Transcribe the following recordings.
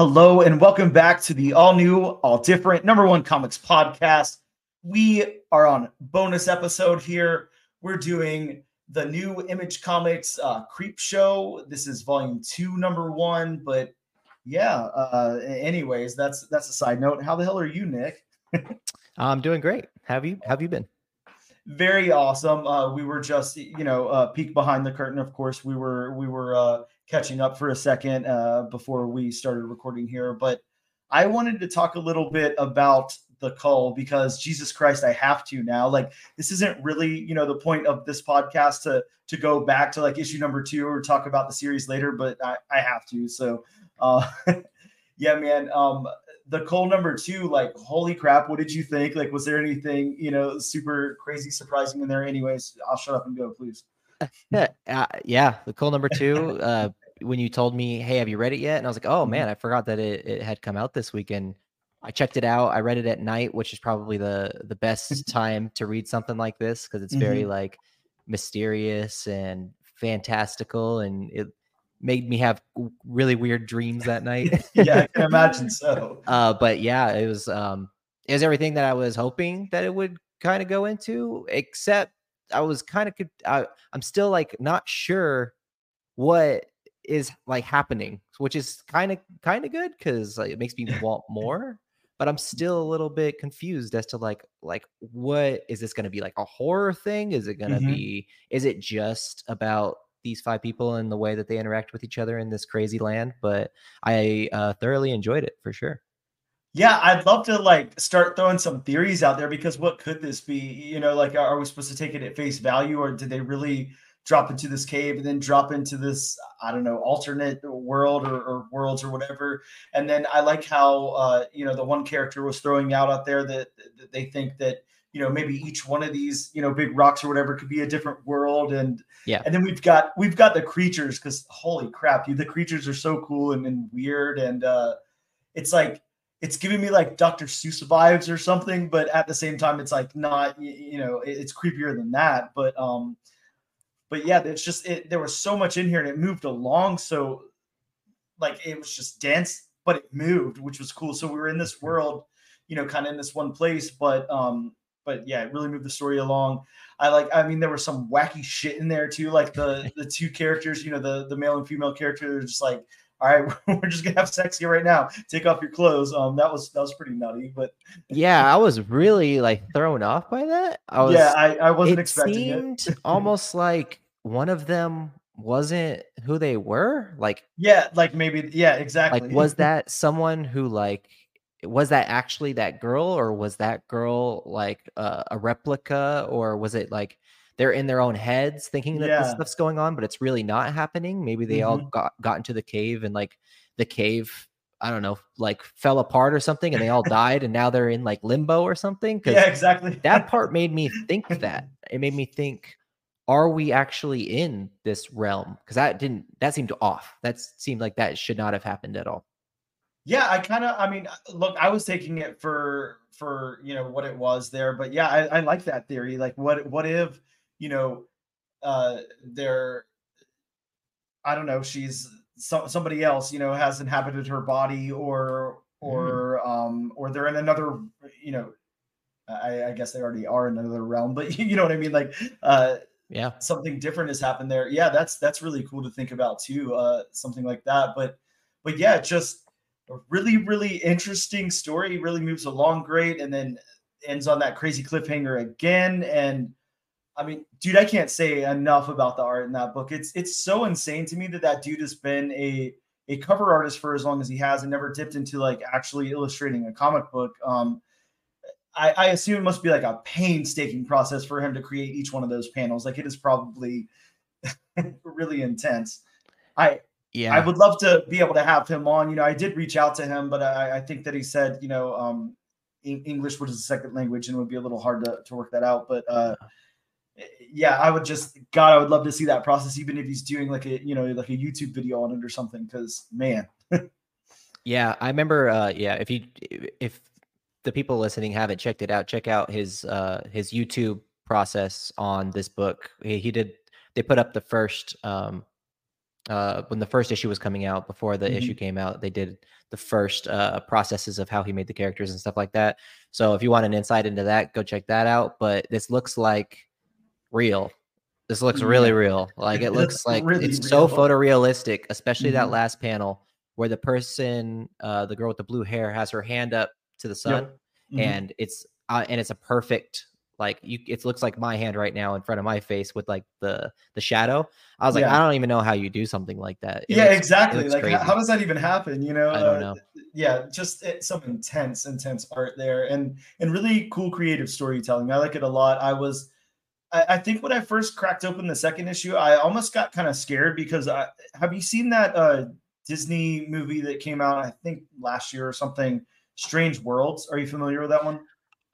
Hello and welcome back to the all new, all different number one comics podcast. We are on bonus episode here. We're doing the new Image Comics uh, Creep Show. This is volume two, number one. But yeah, uh, anyways, that's that's a side note. How the hell are you, Nick? I'm doing great. Have you have you been? Very awesome. Uh, we were just, you know, uh, peek behind the curtain. Of course, we were we were uh, catching up for a second uh, before we started recording here. But I wanted to talk a little bit about the cull because Jesus Christ, I have to now. Like this isn't really, you know, the point of this podcast to to go back to like issue number two or talk about the series later, but I, I have to. So uh yeah, man. Um the cull number two, like holy crap, what did you think? Like, was there anything, you know, super crazy surprising in there? Anyways, I'll shut up and go, please. Yeah, uh, yeah. The cull number two. Uh, when you told me, "Hey, have you read it yet?" and I was like, "Oh man, I forgot that it, it had come out this weekend." I checked it out. I read it at night, which is probably the the best time to read something like this because it's very like mysterious and fantastical, and it made me have really weird dreams that night. yeah, I can imagine so. uh, but yeah, it was um, it was everything that I was hoping that it would kind of go into, except I was kind of I, I'm still like not sure what is like happening, which is kind of kind of good because like, it makes me want more. But I'm still a little bit confused as to like like what is this going to be like a horror thing? Is it going to Mhm. be? Is it just about these five people and the way that they interact with each other in this crazy land? But I uh, thoroughly enjoyed it for sure. Yeah, I'd love to like start throwing some theories out there because what could this be? You know, like are we supposed to take it at face value or did they really drop into this cave and then drop into this, I don't know, alternate world or, or worlds or whatever? And then I like how uh, you know, the one character was throwing out out there that, that they think that you know maybe each one of these you know big rocks or whatever could be a different world and Yeah. and then we've got we've got the creatures because holy crap dude the creatures are so cool and, and weird and uh it's like it's giving me like Dr. Seuss vibes or something, but at the same time, it's like not, you know, it's creepier than that. But um, but yeah, it's just it. There was so much in here, and it moved along so, like it was just dense, but it moved, which was cool. So we were in this world, you know, kind of in this one place, but um, but yeah, it really moved the story along. I like, I mean, there was some wacky shit in there too, like the the two characters, you know, the the male and female character, just like all right, we're just gonna have sex here right now. Take off your clothes. Um, that was that was pretty nutty, but Yeah, I was really like thrown off by that. I was yeah, I, I wasn't it expecting it. almost like one of them wasn't who they were. Like Yeah, like maybe yeah, exactly. like was that someone who like was that actually that girl or was that girl like uh, a replica or was it like they're in their own heads thinking that this stuff's going on but it's really not happening maybe they all Mhm. got got into the cave and like the cave i don't know like fell apart or something and they all died and now they're in like limbo or something yeah, exactly. that part made me think that it made me think are we actually in this realm because that didn't that seemed off that seemed like that should not have happened at all Yeah, I kind of. I mean, uh, look, I was taking it for for you know what it was there, but yeah, I, I like that theory. Like, what what if you know, uh, they're I don't know, she's so, somebody else, you know, has inhabited her body, or or um, or they're in another, you know, I, I guess they already are in another realm, but you know what I mean, like, uh, yeah something different has happened there. Yeah, that's that's really cool to think about too. Uh, something like that. But but yeah, just a really really interesting story. Really moves along great, and then ends on that crazy cliffhanger again. And I mean, dude, I can't say enough about the art in that book. It's it's so insane to me that that dude has been a a cover artist for as long as he has and never dipped into like actually illustrating a comic book. Um, I, I assume it must be like a painstaking process for him to create each one of those panels. Like it is probably really intense. I yeah I would love to be able to have him on. You know, I did reach out to him, but I, I think that he said, you know, um, English was a second language and it would be a little hard to, to work that out. But uh, yeah, I would just, God, I would love to see that process, even if he's doing like a, you know, like a YouTube video on it or something. Cause man, Yeah, I remember. Uh, yeah, if you if the people listening haven't checked it out, check out his uh his YouTube process on this book. He, he did. They put up the first um uh, when the first issue was coming out, before the mm-hmm. issue came out, they did the first uh, processes of how he made the characters and stuff like that. So if you want an insight into that, go check that out. But this looks like real. This looks really real. Like it looks like really it's real. so photorealistic, especially mm-hmm. that last panel where the person, uh, the girl with the blue hair, has her hand up to the sun, yep. mm-hmm. and it's uh, and it's a perfect like you it looks like my hand right now in front of my face with like the the shadow i was like yeah. i don't even know how you do something like that it yeah looks, exactly like crazy. how does that even happen you know i don't know uh, yeah just it, some intense intense art there and and really cool creative storytelling i like it a lot i was I, I think when I first cracked open the second issue, I almost got kind of scared because I have you seen that uh, Disney movie that came out, I think last year or something, Strange Worlds. Are you familiar with that one?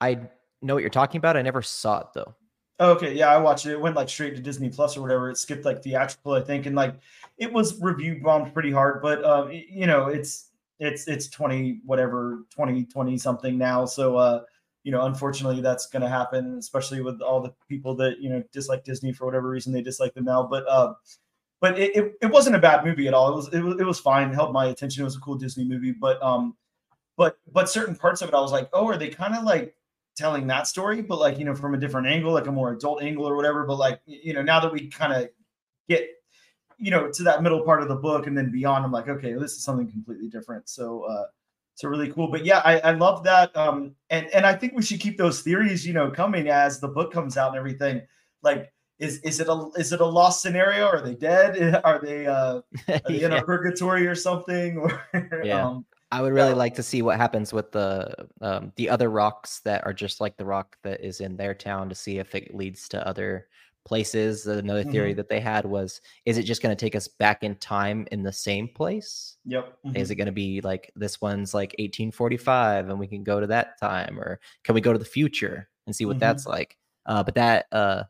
I know what you're talking about. I never saw it though. Okay, yeah, I watched it. It went like straight to Disney Plus or whatever. It skipped like theatrical, I think, and like it was review bombed pretty hard. But uh, you know, it's it's it's twenty whatever twenty twenty something now. So uh, you know, unfortunately, that's going to happen, especially with all the people that you know dislike Disney for whatever reason they dislike them now. But uh, but it, it, it wasn't a bad movie at all. It was it was it was fine. It held my attention. It was a cool Disney movie. But um, but but certain parts of it, I was like, oh, are they kind of like telling that story, but like, you know, from a different angle, like a more adult angle or whatever. But like, you know, now that we kind of get, you know, to that middle part of the book and then beyond, I'm like, okay, this is something completely different. So, uh, so really cool. But yeah, I, I love that. Um, and, and I think we should keep those theories, you know, coming as the book comes out and everything. Like, is is it a is it a lost scenario? Are they dead? Are they uh are they in a purgatory or something? Or yeah. um, I would really yeah. like to see what happens with the um, the other rocks that are just like the rock that is in their town to see if it leads to other places. Another theory mm-hmm. that they had was is it just going to take us back in time in the same place? Yep. Mm-hmm. Is it going to be like this one's like 1845 and we can go to that time or can we go to the future and see what mm-hmm. that's like? Uh, but that uh,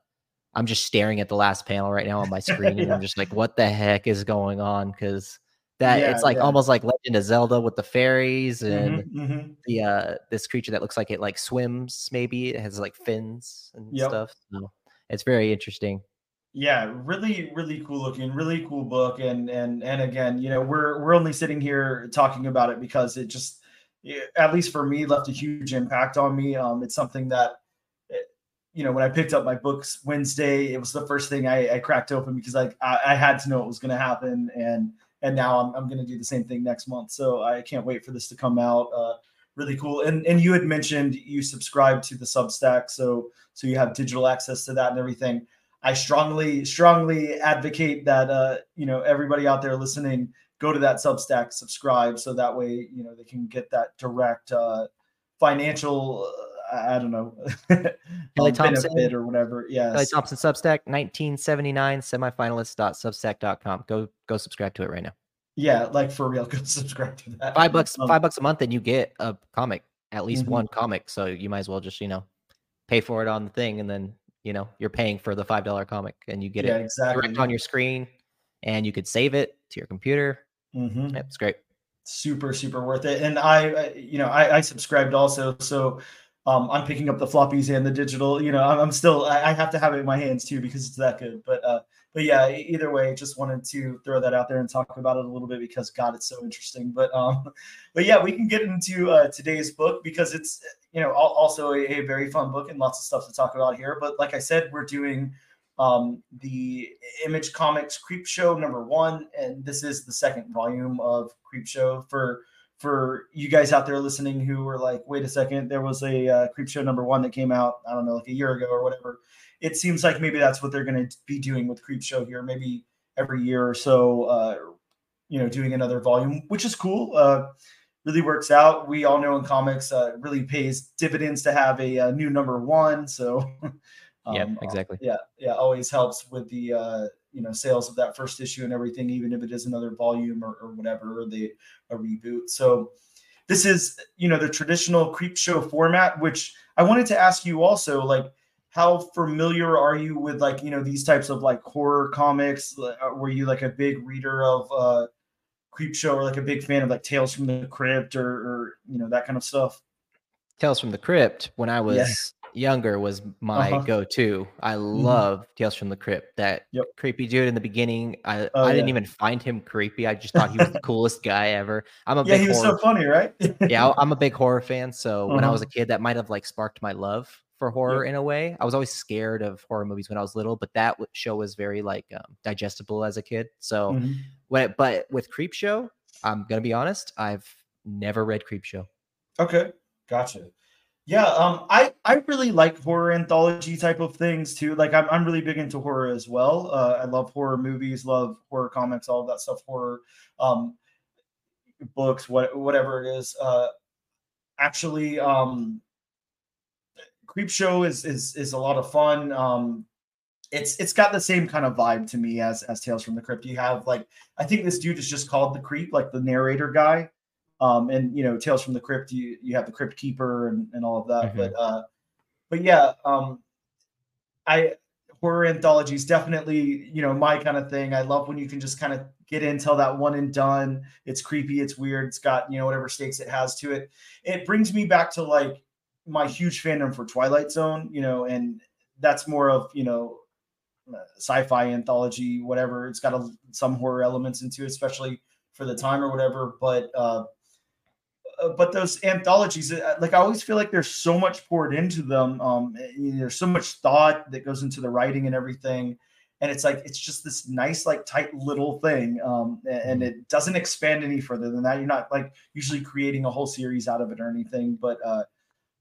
I'm just staring at the last panel right now on my screen yeah. and I'm just like what the heck is going on cuz that yeah, it's like yeah. almost like Legend of Zelda with the fairies and mm-hmm, mm-hmm. the uh this creature that looks like it like swims maybe it has like fins and yep. stuff so it's very interesting yeah really really cool looking really cool book and and and again you know we're we're only sitting here talking about it because it just at least for me left a huge impact on me um it's something that eh, you know when i picked up my books wednesday it was the first thing i, I cracked open because like I, I had to know what was going to happen and and now I'm, I'm going to do the same thing next month. So I can't wait for this to come out. Uh, really cool. And and you had mentioned you subscribe to the Substack, so so you have digital access to that and everything. I strongly strongly advocate that uh, you know everybody out there listening go to that Substack, subscribe, so that way you know they can get that direct uh, financial. Uh, I don't know, Kelly Thompson or whatever. Yeah, Kelly Thompson Substack, 1979 semifinalist.substack.com. Go go subscribe to it right now. Yeah, like for real, go subscribe to that. Five bucks, um, five bucks a month, and you get a comic, at least mm-hmm. one comic. So you might as well just you know pay for it on the thing, and then you know you're paying for the five dollar comic, and you get yeah, it exactly. direct on your screen, and you could save it to your computer. Mm-hmm. Yeah, it's great super super worth it and i you know I, I subscribed also so um, I'm picking up the floppies and the digital. You know, I'm, I'm still I, I, have to have it in my hands too because it's that good. But uh, but yeah, either way, just wanted to throw that out there and talk about it a little bit because God, it's so interesting. But um, but yeah, we can get into uh, today's book because it's you know also a, a very fun book and lots of stuff to talk about here. But like I said, we're doing um, the Image Comics Creep Show number one, and this is the second volume of Creep Show for for you guys out there listening who were like, wait a second, there was a uh, Creep Show number one that came out, I don't know, like a year ago or whatever. It seems like maybe that's what they're going to be doing with Creep Show here, maybe every year or so, uh, you know, doing another volume, which is cool. Uh, really works out. We all know in comics, uh, really pays dividends to have a, a uh, new number one. So, um, yeah, exactly. Yeah, yeah, always helps with the uh, you know sales of that first issue and everything, even if it is another volume or, or whatever, or the a reboot. So this is you know the traditional creep show format, which I wanted to ask you also like how familiar are you with like you know these types of like horror comics? Uh, were you like a big reader of uh creep show or like a big fan of like Tales from the Crypt or, or you know that kind of stuff? Tales from the Crypt when I was younger was my Uh-huh. go-to. I love Tales from the Crypt. That Yep. creepy dude in the beginning. I Oh, I didn't yeah. even find him creepy. I just thought he was the coolest guy ever. I'm a Yeah, big he was horror so funny, right? yeah, I'm a big horror fan. So when I Uh-huh. was a kid, that might have like sparked my love for horror in a way. I was always scared of horror movies when I was little, but that show was very like um, digestible as a kid. So Mhm. when, but with Creep Show, I'm gonna be honest, I've never read Creep Show. Okay, gotcha. Yeah, um, I I really like horror anthology type of things too. Like I'm I'm really big into horror as well. Uh, I love horror movies, love horror comics, all of that stuff. Horror, um, books, what whatever it is. Uh, actually, um, Creep Show is is is a lot of fun. Um, it's it's got the same kind of vibe to me as as Tales from the Crypt. You have like I think this dude is just called the Creep, like the narrator guy. Um, and you know, Tales from the Crypt, you you have the Crypt Keeper and, and all of that. Mhm. But uh, but yeah, um, I horror anthologies definitely you know my kind of thing. I love when you can just kind of get in, tell that one and done. It's creepy, it's weird, it's got you know whatever stakes it has to it. It brings me back to like my huge fandom for Twilight Zone, you know, and that's more of you know sci-fi anthology, whatever. It's got a, some horror elements into it, especially for the time or whatever. But uh, uh, but those anthologies, uh, like I always feel like there's so much poured into them. Um, there's so much thought that goes into the writing and everything, and it's like it's just this nice, like tight little thing, um, and it doesn't expand any further than that. You're not like usually creating a whole series out of it or anything, but uh,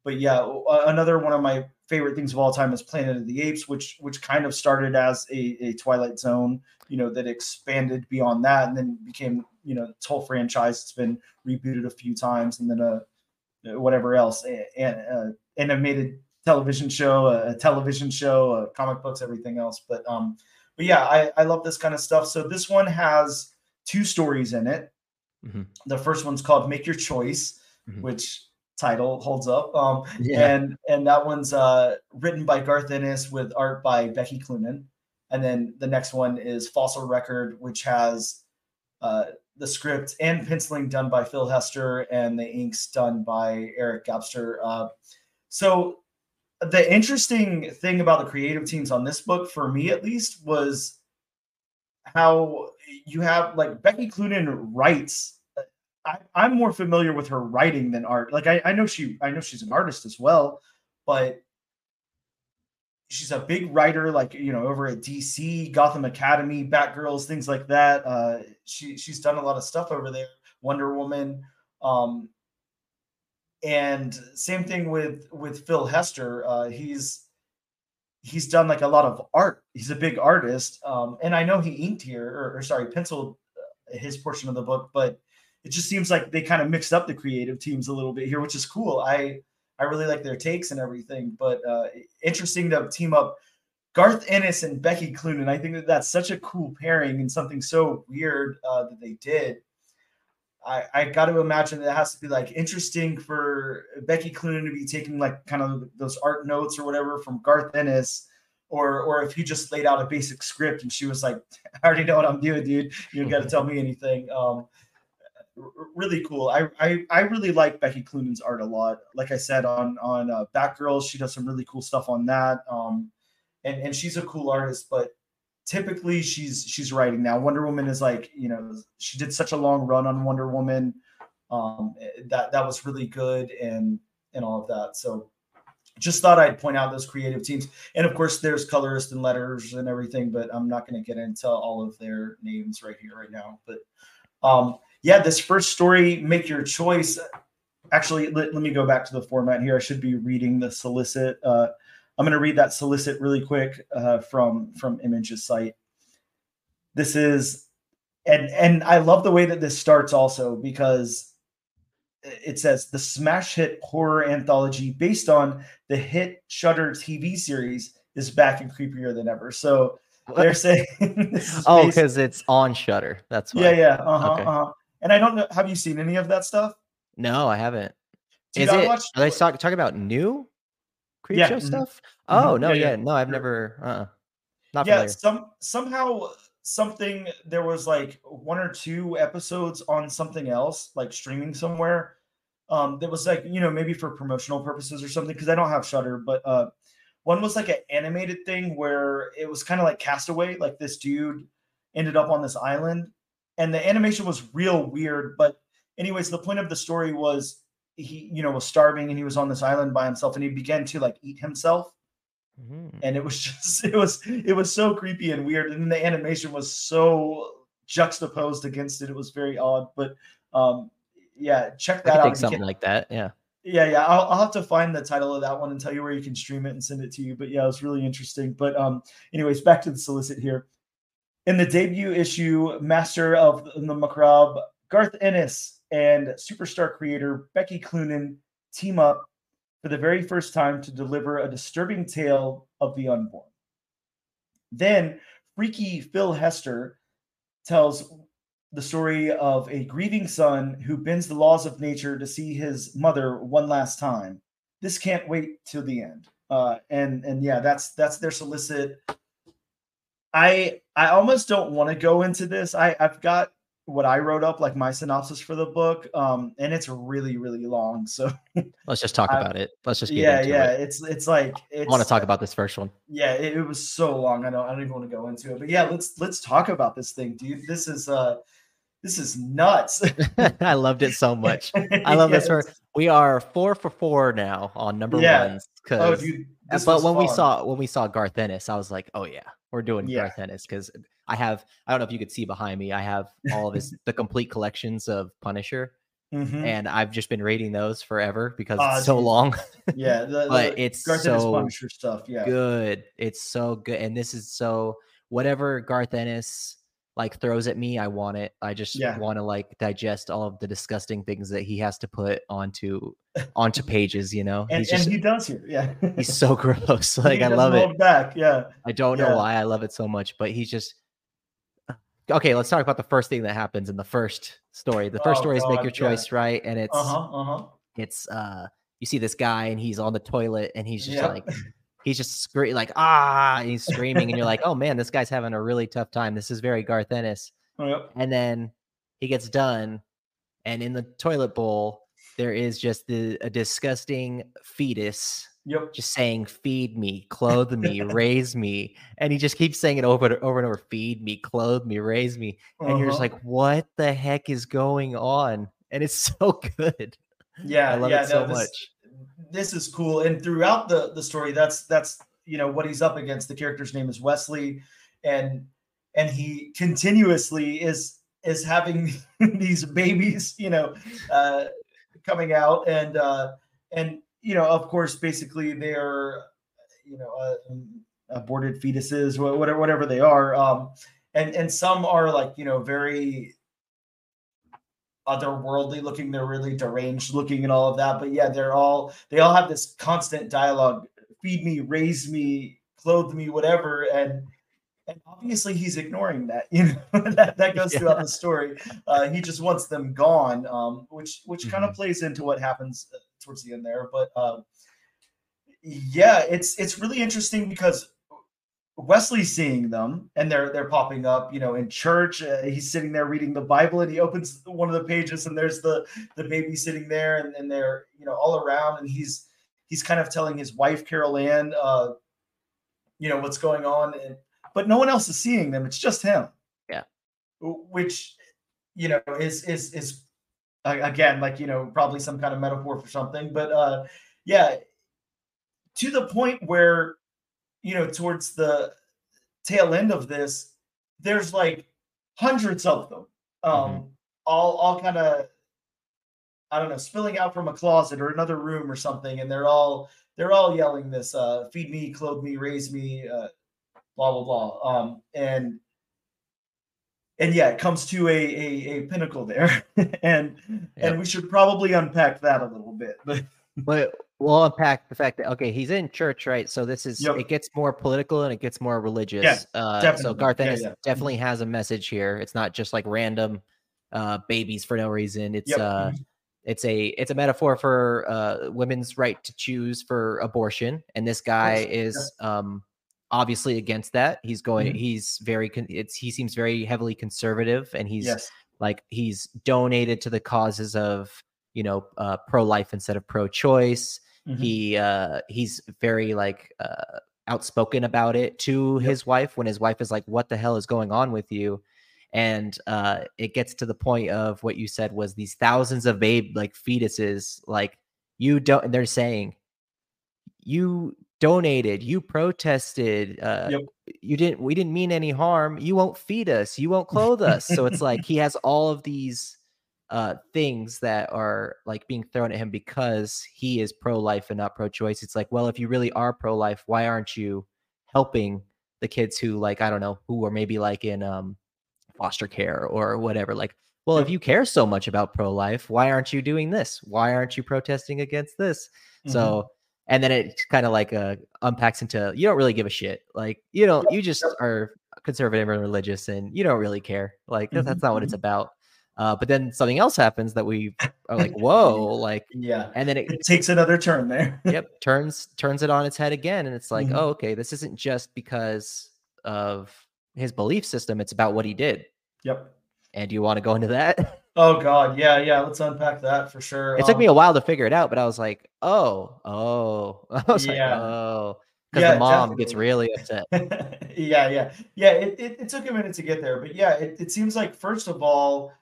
but yeah, uh, another one of my favorite things of all time is Planet of the Apes, which which kind of started as a, a Twilight Zone, you know, that expanded beyond that and then became, you know, whole franchise. It's been rebooted a few times and then a whatever else, and uh, animated television show, a, a television show, uh, comic books, everything else. But um, but yeah, I I love this kind of stuff. So this one has two stories in it. Mhm. The first one's called Make Your Choice, Mhm. which title holds up. Um, Yeah. and and that one's uh, written by Garth Ennis with art by Becky Cloonan. And then the next one is Fossil Record, which has uh, the script and penciling done by Phil Hester and the inks done by Eric Gapstur. Uh, so the interesting thing about the creative teams on this book, for me at least, was how you have like Becky Cloonan writes. I, I'm more familiar with her writing than art. Like I, I know she, I know she's an artist as well, but she's a big writer. Like you know, over at DC, Gotham Academy, Batgirls, things like that. Uh, she she's done a lot of stuff over there. Wonder Woman, um, and same thing with with Phil Hester. Uh, he's he's done like a lot of art. He's a big artist, um, and I know he inked here, or, or sorry, penciled uh, his portion of the book, but it just seems like they kind of mixed up the creative teams a little bit here, which is cool. I I really like their takes and everything, but uh, interesting to team up Garth Ennis and Becky Cloonan. I think that that's such a cool pairing and something so weird uh, that they did. I, I got to imagine that it has to be like interesting for Becky Cloonan to be taking like kind of those art notes or whatever from Garth Ennis, or or if he just laid out a basic script and she was like, I already know what I'm doing, dude. You don't got to tell me anything. Um, really cool. I, I I really like Becky Cloonan's art a lot. Like I said on on uh, Batgirls, she does some really cool stuff on that. Um, and and she's a cool artist, but typically she's she's writing now. Wonder Woman is like you know she did such a long run on Wonder Woman. Um, that that was really good and and all of that. So just thought I'd point out those creative teams. And of course, there's colorists and letters and everything, but I'm not going to get into all of their names right here, right now. But um, yeah, this first story, Make Your Choice. Actually, let, let me go back to the format here. I should be reading the solicit. Uh, I'm going to read that solicit really quick uh, from from Image's site. This is, and and I love the way that this starts also because it says the smash hit horror anthology based on the hit Shudder TV series is back and creepier than ever. So they're saying, this is Oh, because it's on Shudder. That's why. yeah, yeah, uh-huh, Okay. uh-huh. And I don't know, have you seen any of that stuff? No, I haven't. Dude, Is I it? watched- Are they talk, talking about new creep Yeah, show mhm, stuff? mhm, Oh no, yeah, yeah, yeah, no, I've never. Uh, not yeah, familiar. some somehow something there was like one or two episodes on something else, like streaming somewhere, um, that was like you know maybe for promotional purposes or something because I don't have Shudder, but uh, one was like an animated thing where it was kind of like Castaway, like this dude ended up on this island, and the animation was real weird. But anyways, the point of the story was he you know was starving and he was on this island by himself and he began to like eat himself Mhm. and it was just it was it was so creepy and weird and the animation was so juxtaposed against it it was very odd but um yeah check that out think something like that. Yeah. yeah yeah I'll, I'll have to find the title of that one and tell you where you can stream it and send it to you but yeah it was really interesting but um anyways back to the solicit here in the debut issue master of the macabre garth ennis and superstar creator becky cloonan team up for the very first time to deliver a disturbing tale of the unborn then freaky phil hester tells the story of a grieving son who bends the laws of nature to see his mother one last time. This can't wait till the end. Uh, and and yeah, that's that's their solicit. I I almost don't want to go into this. I I've got what I wrote up like my synopsis for the book, um, and it's really really long. So Let's just talk I- about it. Let's just get yeah into yeah, it. it's it's like it's, I want to talk about this first one. yeah it, it was so long i don't i don't even want to go into it but yeah let's let's talk about this thing dude this is uh this is nuts I loved it so much. I love this. Yes. For, we are four for four now on number Yeah. ones. oh 'cause- dude Uh, but when we saw when we saw Garth Ennis, I was like, oh yeah, we're doing Yeah. Garth Ennis because I have I don't know if you could see behind me, I have all of his the complete collections of Punisher, Mhm. and I've just been reading those forever because Ah, it's so long. yeah the, but the it's Garth Ennis so Punisher stuff yeah good. It's so good, and this is so whatever Garth Ennis like throws at me, I want it. I just Yeah. want to like digest all of the disgusting things that he has to put onto onto pages. You know, and, he's just and he does here yeah he's so gross. Like I love it. back yeah I don't Yeah. know why I love it so much, but he's just okay. Let's talk about the first thing that happens in the first story. The first Oh, story is make God, your yeah. choice, right? And it's uh-huh uh-huh it's uh you see this guy and he's on the toilet and he's just Yeah. like he's just screaming like ah he's screaming and you're like oh man this guy's having a really tough time. This is very Garth Ennis. Oh, yep. And then he gets done, and in the toilet bowl there is just the a disgusting fetus yep just saying feed me clothe me raise me and he just keeps saying it over and over and over feed me clothe me raise me and you're just Uh-huh. like what the heck is going on and it's so good yeah i love yeah it so no, this, much this is cool. And throughout the the story that's that's you know what he's up against. The character's name is wesley. And and he continuously is is having these babies you know uh coming out. And uh and you know of course basically they're you know uh, aborted fetuses whatever whatever they are. Um and and some are like you know very otherworldly looking they're really deranged looking and all of that but yeah they're all they all have this constant dialogue feed me raise me clothe me whatever and and obviously he's ignoring that you know that, that goes throughout the story uh, he just wants them gone um, which which kind of Mhm. plays into what happens uh, towards the end there but um, yeah it's it's really interesting because Wesley's seeing them and they're they're popping up, you know, in church. Uh, he's sitting there reading the Bible and he opens one of the pages and there's the the baby sitting there and, and they're you know all around and he's he's kind of telling his wife Carol Ann, uh, you know, what's going on, and but no one else is seeing them. It's just him. Yeah. Which you know is is is uh, again like you know probably some kind of metaphor for something, but uh, yeah, to the point where you know towards the tail end of this there's like hundreds of them. Um Mhm. all all kind of i don't know spilling out from a closet or another room or something and they're all they're all yelling this uh feed me clothe me raise me uh blah blah blah. Um and and yeah it comes to a a, a pinnacle there. And and we should probably unpack that a little bit but but we'll unpack the fact that okay he's in church right so this is Yep. it gets more political and it gets more religious uh so definitely. garth ennis yeah. definitely has a message here it's not just like random uh babies for no reason it's Yep. uh it's a it's a metaphor for uh women's right to choose for abortion and this guy yeah. is um obviously against that he's going Mhm. he's very con- it's he seems very heavily conservative and he's yes like he's donated to the causes of you know uh, pro-life instead of pro-choice. Mhm. He uh, he's very like uh, outspoken about it to Yep. his wife when his wife is like, "What the hell is going on with you?" And uh, it gets to the point of what you said was these thousands of babe like fetuses, like you don't. They're saying you donated, you protested, uh, Yep. you didn't. We didn't mean any harm. You won't feed us. You won't clothe us. so it's like he has all of these uh things that are like being thrown at him because he is pro-life and not pro-choice. It's like well if you really are pro-life why aren't you helping the kids who like i don't know who are maybe like in um foster care or whatever? Like well if you care so much about pro-life why aren't you doing this? Why aren't you protesting against this? Mhm. so and then it kind of like uh unpacks into you don't really give a shit. Like you don't you just are conservative and religious and you don't really care. Like that- that's not what it's about uh but then something else happens that we are like whoa like yeah, and then it it takes another turn there. yep turns turns it on its head again and it's like Mhm. oh okay this isn't just because of his belief system it's about what he did Yep. and do you want to go into that Oh God, yeah, yeah. Let's unpack that for sure. it took Um, me a while to figure it out but i was like oh oh i was like Yeah. oh because Yeah, the mom gets really upset yeah, yeah, yeah. It, it, it took a minute to get there, but yeah, it, it seems like first of all,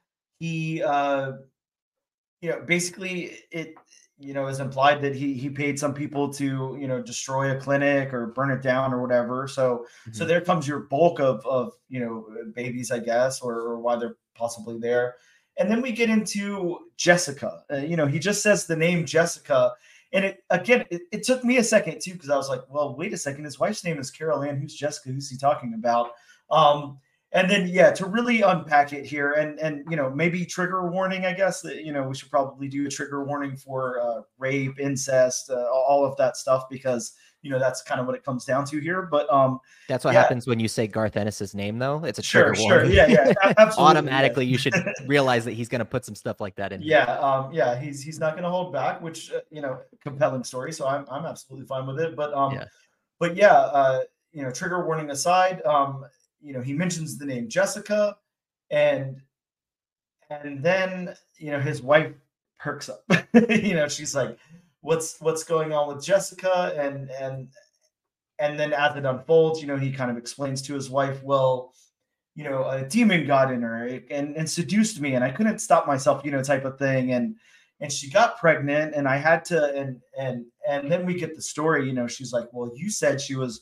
he, uh, you know, basically it, you know, is implied that he he paid some people to, you know, destroy a clinic or burn it down or whatever. So so Mhm. there comes your bulk of of you know babies, I guess, or, or why they're possibly there. And then we get into Jessica. Uh, you know, he just says the name Jessica, and it again, it, it took me a second too because I was like, well, wait a second, his wife's name is Carol Ann. Who's Jessica? Who's he talking about? Um, and then yeah, to really unpack it here, and and you know maybe trigger warning. I guess that you know we should probably do a trigger warning for uh, rape, incest, uh, all of that stuff because you know that's kind of what it comes down to here. But um, that's what yeah. happens when you say garth ennis's name though it's a sure, trigger sure, warning yeah, yeah, yeah. automatically you should realize that he's going to put some stuff like that in there. Yeah, um, yeah, he's he's not going to hold back, which uh, you know, compelling story. So I'm I'm absolutely fine with it. But um, Yeah. but yeah, uh, you know, trigger warning aside, um, you know, he mentions the name Jessica, and and then you know his wife perks up. you know, she's like, "What's what's going on with Jessica?" And and and then as it unfolds, you know, he kind of explains to his wife, "Well." you know, a demon got in her and, and seduced me and I couldn't stop myself, you know, type of thing. And, and she got pregnant and I had to, and, and, and then we get the story, you know, she's like, well, you said she was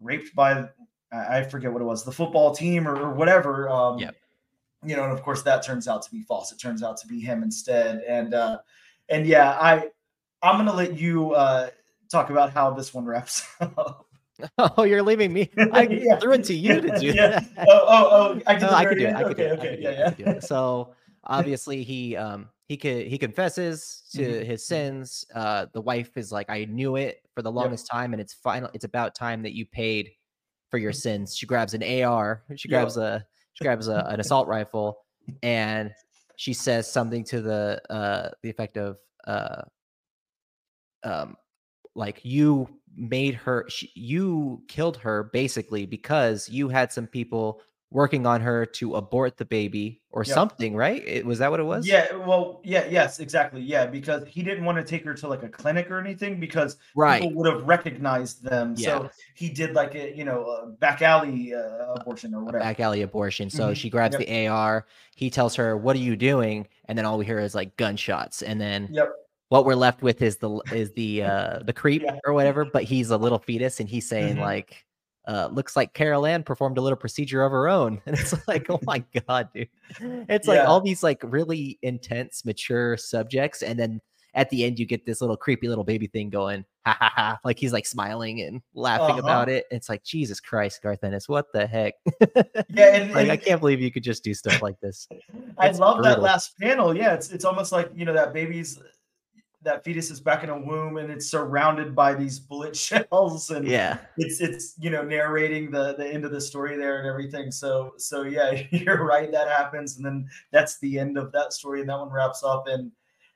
raped by, I forget what it was, the football team or, or whatever. Um, Yep. you know, and of course that turns out to be false. It turns out to be him instead. And, uh, and yeah, I, I'm going to let you, uh, talk about how this one wraps up. Oh, you're leaving me. I Yeah. threw it to you to do Yeah. that. Oh, oh, oh, I did No, I could do it. I could do it. Okay, yeah, it. I could do yeah. it. So obviously he um he could he confesses to Mhm. his sins. Uh the wife is like, I knew it for the longest time, and it's final it's about time that you paid for your sins. She grabs an AR, she grabs a she grabs a, an assault rifle, and she says something to the uh the effect of uh um like you made her she, you killed her basically because you had some people working on her to abort the baby or Yep. something right it, was that what it was Yeah, well, yeah, yes, exactly. Yeah, because he didn't want to take her to like a clinic or anything because right people would have recognized them. Yeah. So he did like a you know a back alley uh, abortion or a whatever. back alley abortion so Mhm. she grabs Yep. the ar he tells her what are you doing and then all we hear is like gunshots and then Yep. what we're left with is the is the uh the creep Yeah. or whatever but he's a little fetus and he's saying Mhm. like uh looks like carol ann performed a little procedure of her own. And it's like oh my god dude. It's like all these like really intense mature subjects and then at the end you get this little creepy little baby thing going ha ha ha like he's like smiling and laughing Uh-huh. about it. It's like jesus christ garth ennis what the heck? Yeah, and, like i can't believe you could just do stuff like this. I it's love that last panel. Yeah, it's it's almost like you know that baby's that fetus is back in a womb and it's surrounded by these bullet shells and yeah. it's it's you know narrating the the end of the story there and everything. So so yeah you're right that happens. And then that's the end of that story and that one wraps up. And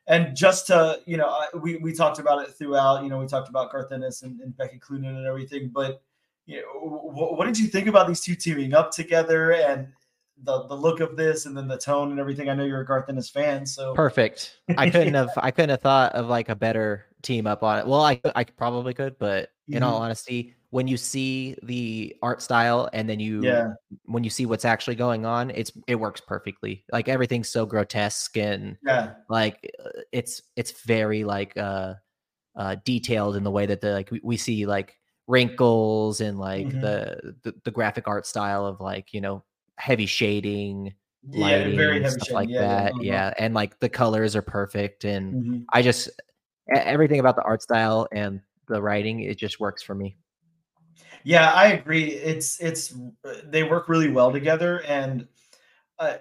and just to you know I, we we talked about it throughout you know we talked about Garth Ennis and, and Becky Cloonan and everything but you know wh- what did you think about these two teaming up together? And the the look of this and then the tone and everything. I know you're a Garth Ennis fan, so perfect. I couldn't have I couldn't have thought of like a better team up on it. Well, I I probably could, but in mm-hmm. all honesty, when you see the art style and then you yeah when you see what's actually going on, it's it works perfectly. Like everything's so grotesque and yeah, like uh, it's it's very like uh uh detailed in the way that the like we, we see like wrinkles and like mm-hmm. the, the, the graphic art style of like you know heavy shading lighting yeah, very stuff shading. like yeah, that yeah, uh-huh. yeah, and like the colors are perfect and mm-hmm. i just everything about the art style and the writing it just works for me yeah i agree it's it's they work really well together and uh,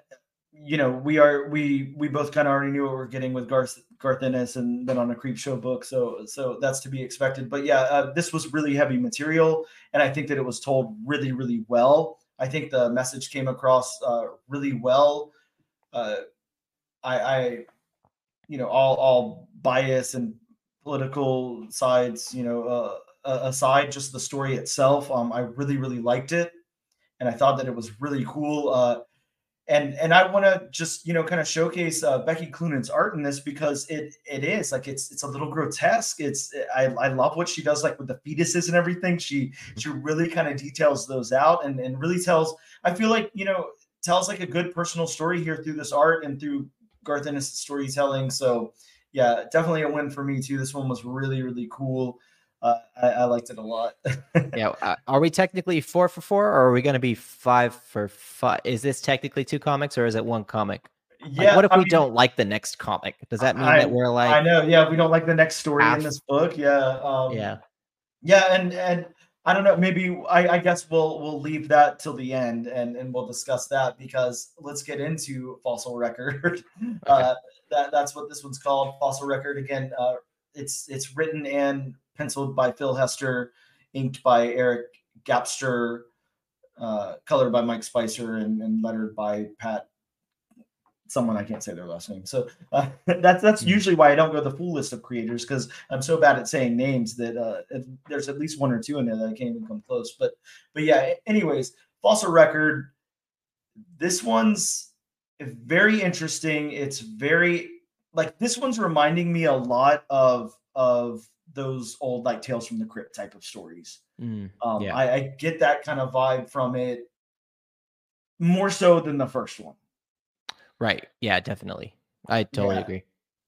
you know we are we we both kind of already knew what we're getting with garth Garth Ennis and been on a creep show book, so so that's to be expected. But yeah, uh, this was really heavy material, and I think that it was told really really well. I think the message came across uh, really well. Uh, I, I, you know, all all bias and political sides, you know, uh, aside, just the story itself, um, I really really liked it, and I thought that it was really cool. And and I want to just you know kind of showcase uh, Becky Cloonan's art in this because it it is like it's it's a little grotesque. It's I, I love what she does like with the fetuses and everything. She she really kind of details those out and and really tells. I feel like you know tells like a good personal story here through this art and through Garth Ennis' storytelling. So yeah, definitely a win for me too. This one was really really cool uh, I, I, liked it a lot. yeah, uh, are we technically four for four, or are we going to be five for five? Is this technically two comics, or is it one comic? Yeah. Like, what if I we mean, don't like the next comic? Does that mean I, that we're like? I know. Yeah, we don't like the next story half, in this book. Yeah. Um, yeah. Yeah, and and I don't know. Maybe I, I guess we'll we'll leave that till the end, and and we'll discuss that because let's get into fossil record. okay. uh, that that's what this one's called, fossil record. Again, uh, it's it's written and penciled by Phil Hester, inked by Eric Gapstur, uh, colored by Mike Spicer, and, and, lettered by Pat. Someone I can't say their last name. So uh, that's that's hmm. usually why I don't go the full list of creators because I'm so bad at saying names that uh, there's at least one or two in there that I can't even come close. But but yeah. Anyways, fossil record. This one's very interesting. It's very like this one's reminding me a lot of of those old like Tales from the Crypt type of stories. Mm, um, yeah. I, I, get that kind of vibe from it more so than the first one. Right. Yeah, definitely. I totally yeah. agree.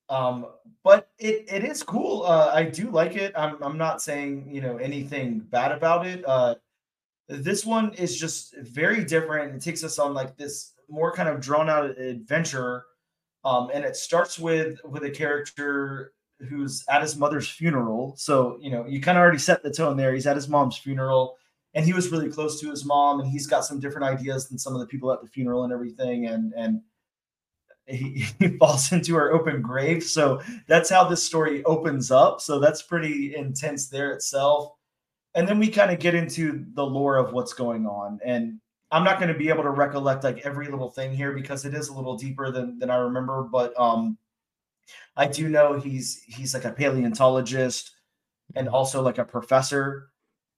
Um, but it, it is cool. Uh, I do like it. I'm, I'm not saying, you know, anything bad about it. Uh, this one is just very different. It takes us on like this more kind of drawn out adventure. Um, and it starts with with a character who's at his mother's funeral. So, you know, you kind of already set the tone there. He's at his mom's funeral and he was really close to his mom and he's got some different ideas than some of the people at the funeral and everything. And, and, he, he falls into her open grave. So that's how this story opens up. So that's pretty intense there itself. And then we kind of get into the lore of what's going on. And I'm not going to be able to recollect like every little thing here because it is a little deeper than than I remember. But um, I do know he's he's like a paleontologist and also like a professor,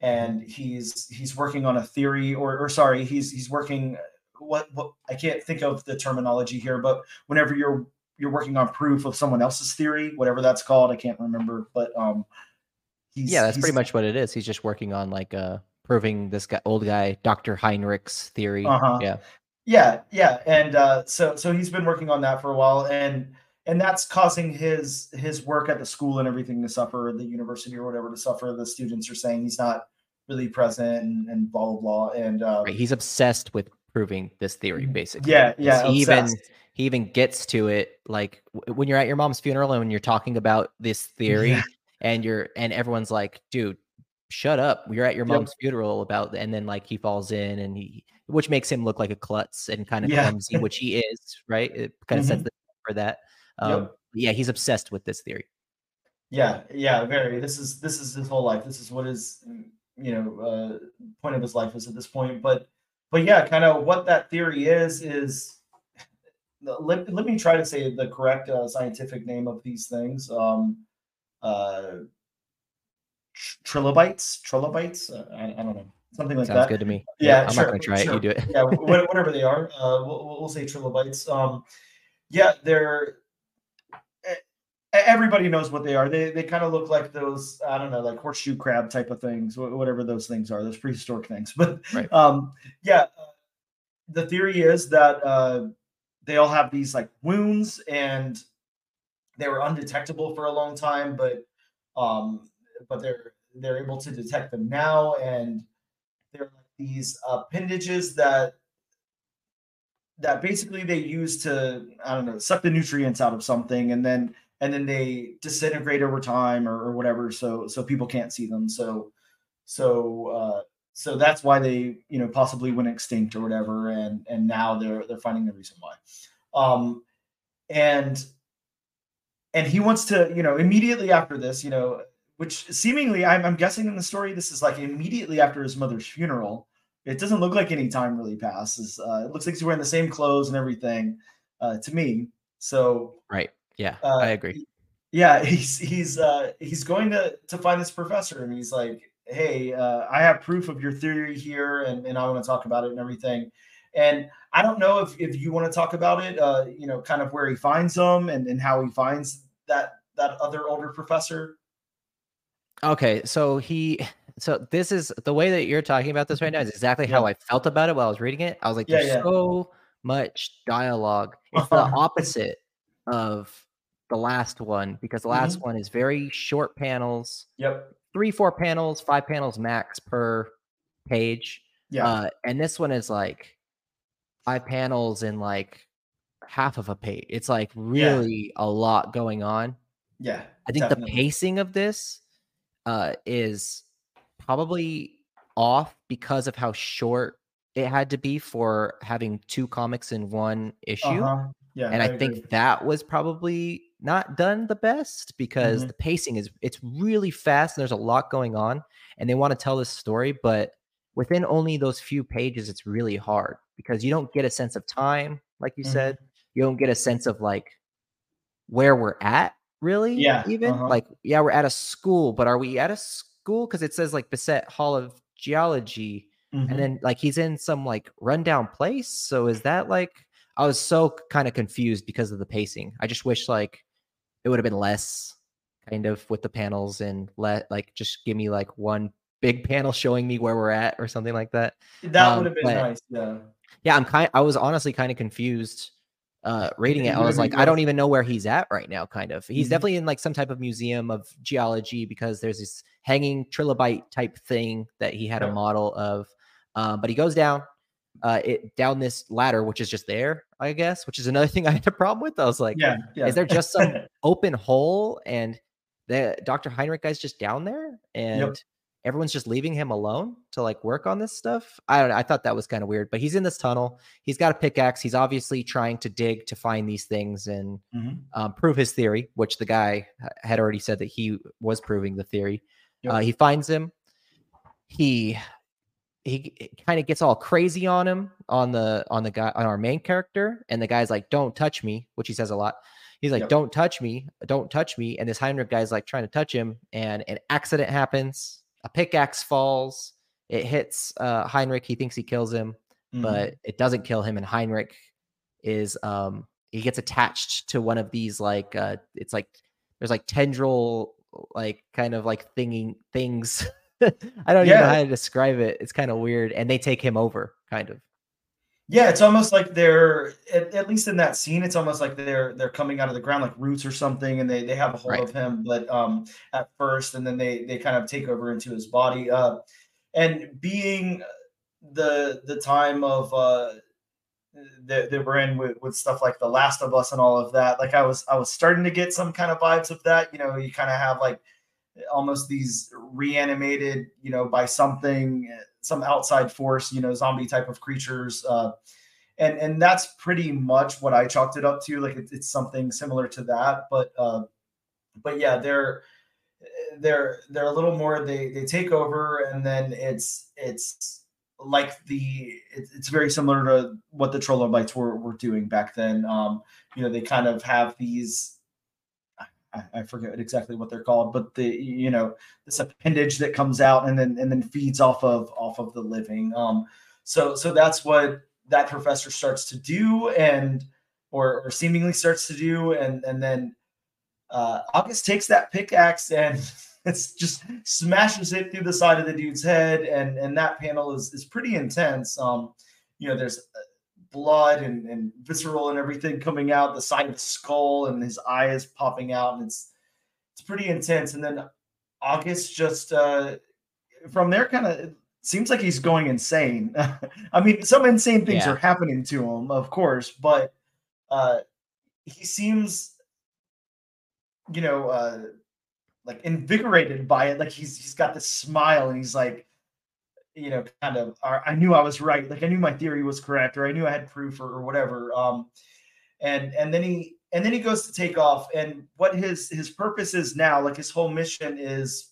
and he's he's working on a theory, or or sorry, he's he's working what what I can't think of the terminology here, but whenever you're you're working on proof of someone else's theory, whatever that's called, I can't remember, but um, yeah, that's pretty much what it is. He's just working on like uh proving this guy, old guy, Doctor Heinrich's theory. Uh-huh. Yeah, yeah, yeah, and uh, so so he's been working on that for a while, and and that's causing his his work at the school and everything to suffer, the university or whatever to suffer. The students are saying he's not really present and, and blah blah blah. And uh, right. he's obsessed with proving this theory, mm-hmm. basically. Yeah, yeah. He even he even gets to it like when you're at your mom's funeral and when you're talking about this theory, yeah. and you're and everyone's like, dude, shut up. You're at your mom's yep. funeral about, and then like he falls in and he, which makes him look like a klutz and kind of yeah. clumsy, which he is, right? It kind of mm-hmm. sets the for that. Um, yep. Yeah, he's obsessed with this theory. Yeah, yeah, very. This is this is his whole life. This is what his you know uh, point of his life is at this point. But but yeah, kind of what that theory is is let, let me try to say the correct uh, scientific name of these things. Um, uh, trilobites, trilobites. Uh, I, I, don't know. something like Sounds that. good to me. Yeah, I'm sure, not gonna try sure. it. You do it. yeah, whatever they are. Uh, we'll, we'll say trilobites. Um, yeah, they're. Everybody knows what they are. They they kind of look like those I don't know, like horseshoe crab type of things, whatever those things are, those prehistoric things. But Right. um, yeah, the theory is that uh, they all have these like wounds, and they were undetectable for a long time, but um, but they're they're able to detect them now, and they're like these appendages that that basically they use to I don't know suck the nutrients out of something, and then and then they disintegrate over time or, or whatever, so so people can't see them. So so uh, so that's why they you know possibly went extinct or whatever, and and now they're they're finding the reason why. Um, and and he wants to you know immediately after this you know which seemingly I'm, I'm guessing in the story this is like immediately after his mother's funeral it doesn't look like any time really passes uh, it looks like he's wearing the same clothes and everything uh, to me so Right. Yeah. uh, I agree. yeah he's he's uh he's going to to find this professor and he's like hey uh, i have proof of your theory here and, and i want to talk about it and everything and i don't know if, if you want to talk about it uh you know kind of where he finds them and, and how he finds that that other older professor Okay, so he so this is the way that you're talking about this right now is exactly how I felt about it while I was reading it. I was like, Yeah, there's yeah. so much dialogue. It's the opposite of the last one because the last one is very short panels, yep three, four panels, five panels max per page. yeah Uh, and this one is like five panels in like half of a page. It's like really a lot going on. yeah I think definitely. the pacing of this uh, is probably off because of how short it had to be for having two comics in one issue. uh-huh. yeah and I, agree. think that was probably not done the best because Mhm. the pacing is it's really fast and there's a lot going on and they want to tell this story, but within only those few pages, it's really hard because you don't get a sense of time, like you Mhm. said. You don't get a sense of like where we're at, really. Yeah, Even uh-huh. like, yeah, we're at a school, but are we at a school? Because it says like Bissett Hall of Geology Mhm. and then like he's in some like rundown place. So is that like I was so kind of confused because of the pacing. I just wish like it would have been less kind of with the panels and let like just give me like one big panel showing me where we're at or something like that. that um, would have been nice yeah Yeah, I'm kind I was honestly kind of confused uh reading it. I was like I don't even know where he's at right now kind of. He's Mhm. definitely in like some type of museum of geology because there's this hanging trilobite type thing that he had a model of. Um, but he goes down uh it down this ladder which is just there, I guess, which is another thing I had a problem with. I was like yeah yeah is there just some open hole and the Dr. Heinrich guy's just down there and everyone's just leaving him alone to like work on this stuff? I don't know. I thought that was kind of weird, but he's in this tunnel. He's got a pickaxe. He's obviously trying to dig to find these things and Mhm. um, prove his theory, which the guy had already said that he was proving the theory. Yep. Uh, he finds him. He he kind of gets all crazy on him on the on the guy on our main character, and the guy's like, "Don't touch me," which he says a lot. He's like, Yep. "Don't touch me, don't touch me," and this Heinrich guy's like trying to touch him, and an accident happens. A pickaxe falls. It hits uh, Heinrich. He thinks he kills him, Mhm. but it doesn't kill him. And Heinrich is um he gets attached to one of these like uh it's like there's like tendril like kind of like thinging things. I don't even know how to describe it. It's kind of weird, and they take him over, kind of. Yeah, it's almost like they're at, at least in that scene. It's almost like they're they're coming out of the ground like roots or something, and they they have a hold Right. of him. But um, at first, and then they they kind of take over into his body. Uh, and being the the time of uh that, that we're in with, with stuff like The Last of Us and all of that, like I was I was starting to get some kind of vibes of that. You know, you kind of have like almost these reanimated, you know, by something, some outside force, you know, zombie type of creatures. Uh, and and that's pretty much what I chalked it up to. Like it's, it's something similar to that, but uh, but yeah, they're they're they're a little more. They they take over, and then it's it's like the it's, it's very similar to what the Trilobites were were doing back then. Um, you know, they kind of have these I, forget exactly what they're called, but the you know this appendage that comes out and then and then feeds off of off of the living. Um, so so that's what that professor starts to do, and or, or seemingly starts to do, and and then uh, August takes that pickaxe and it's just smashes it through the side of the dude's head, and and that panel is is pretty intense. Um, you know, there's blood and, and visceral and everything coming out the side of the skull, and his eye is popping out, and it's it's pretty intense. And then August just uh, from there kind of seems like he's going insane. I mean, some insane things yeah. are happening to him, of course, but uh, he seems, you know, uh, like invigorated by it. Like he's he's got this smile and he's like, you know, kind of. I knew I was right. Like I knew my theory was correct, or I knew I had proof, or, or whatever. Um, and and then he and then he goes to take off. And what his his purpose is now, like his whole mission is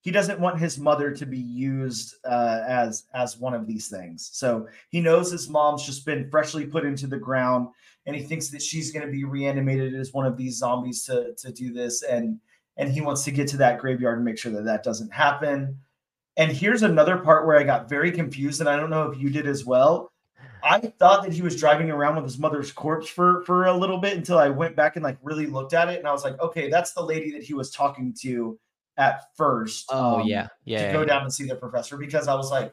he doesn't want his mother to be used uh, as as one of these things. So he knows his mom's just been freshly put into the ground, and he thinks that she's going to be reanimated as one of these zombies to to do this. And and he wants to get to that graveyard and make sure that that doesn't happen. And here's another part where I got very confused, and I don't know if you did as well. I thought that he was driving around with his mother's corpse for for a little bit until I went back and like really looked at it, and I was like, okay, that's the lady that he was talking to at first. Oh um, yeah, yeah. To yeah, go yeah. down and see the professor because I was like,